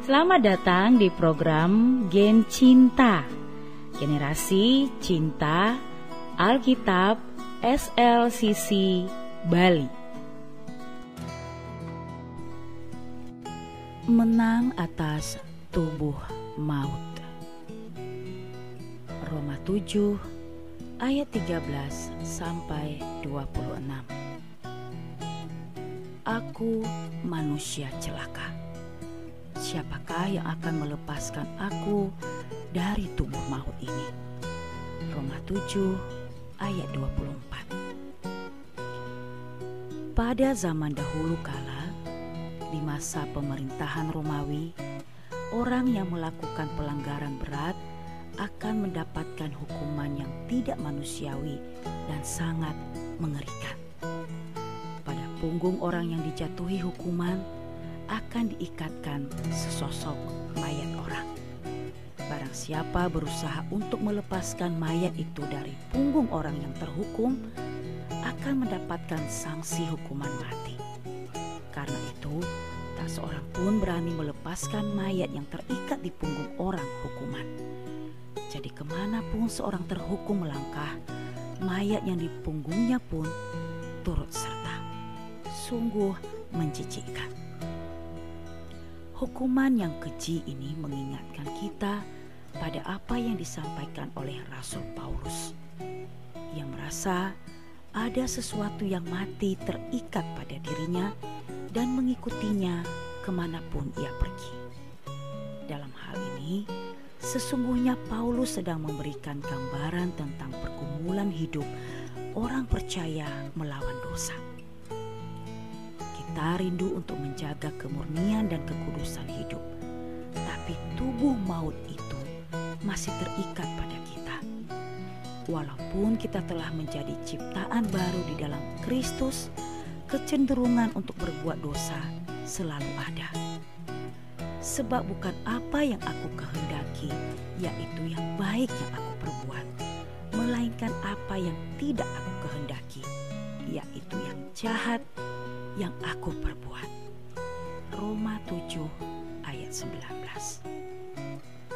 Selamat datang di program Gen Cinta. Generasi Cinta Alkitab SLCC Bali. Menang atas tubuh maut. Roma 7 ayat 13 sampai 26 Aku manusia celaka siapakah yang akan melepaskan aku dari tubuh maut ini? Roma 7 ayat 24 Pada zaman dahulu kala, di masa pemerintahan Romawi, orang yang melakukan pelanggaran berat akan mendapatkan hukuman yang tidak manusiawi dan sangat mengerikan. Pada punggung orang yang dijatuhi hukuman, akan diikatkan sesosok mayat orang. Barang siapa berusaha untuk melepaskan mayat itu dari punggung orang yang terhukum, akan mendapatkan sanksi hukuman mati. Karena itu, tak seorang pun berani melepaskan mayat yang terikat di punggung orang hukuman. Jadi ke mana pun seorang terhukum melangkah, mayat yang di punggungnya pun turut serta. Sungguh menjijikkan. Hukuman yang keji ini mengingatkan kita pada apa yang disampaikan oleh Rasul Paulus yang merasa ada sesuatu yang mati terikat pada dirinya dan mengikutinya ke mana pun ia pergi. Dalam hal ini, sesungguhnya Paulus sedang memberikan gambaran tentang pergumulan hidup orang percaya melawan dosa. Kita rindu untuk menjaga kemurnian dan kekudusan hidup, tapi tubuh maut itu masih terikat pada kita. Walaupun kita telah menjadi ciptaan baru di dalam Kristus, kecenderungan untuk berbuat dosa selalu ada. Sebab bukan apa yang aku kehendaki, yaitu yang baik yang aku perbuat, melainkan apa yang tidak aku kehendaki, yaitu yang jahat yang aku perbuat. Roma 7 ayat 19.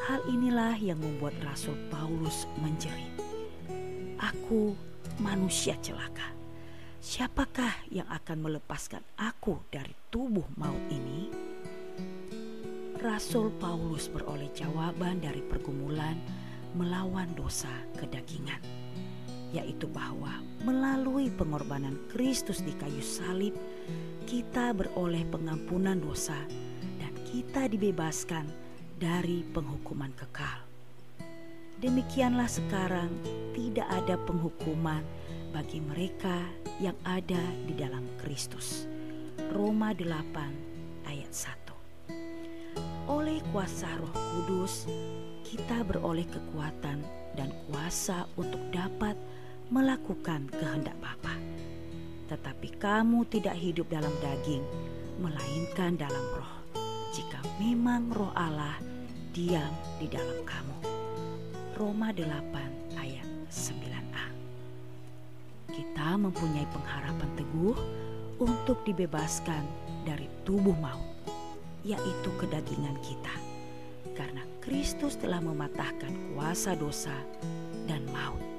Hal inilah yang membuat Rasul Paulus menjerit. Aku manusia celaka. Siapakah yang akan melepaskan aku dari tubuh maut ini? Rasul Paulus beroleh jawaban dari pergumulan melawan dosa kedagingan yaitu bahwa melalui pengorbanan Kristus di kayu salib, kita beroleh pengampunan dosa dan kita dibebaskan dari penghukuman kekal. Demikianlah sekarang tidak ada penghukuman bagi mereka yang ada di dalam Kristus. Roma 8 ayat 1 Oleh kuasa roh kudus, kita beroleh kekuatan dan kuasa untuk dapat melakukan kehendak Bapa. Tetapi kamu tidak hidup dalam daging, melainkan dalam roh. Jika memang roh Allah diam di dalam kamu. Roma 8 ayat 9a. Kita mempunyai pengharapan teguh untuk dibebaskan dari tubuh maut, yaitu kedagingan kita. Karena Kristus telah mematahkan kuasa dosa dan maut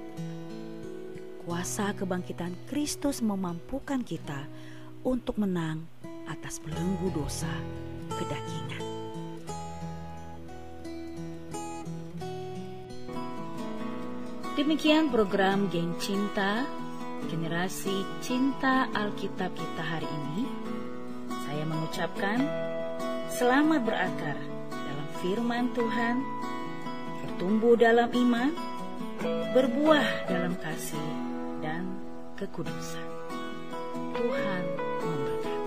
kuasa kebangkitan Kristus memampukan kita untuk menang atas belenggu dosa kedagingan. Demikian program Geng Cinta, generasi cinta Alkitab kita hari ini. Saya mengucapkan selamat berakar dalam firman Tuhan, bertumbuh dalam iman, berbuah dalam kasih, dan kekudusan. Tuhan memberkati.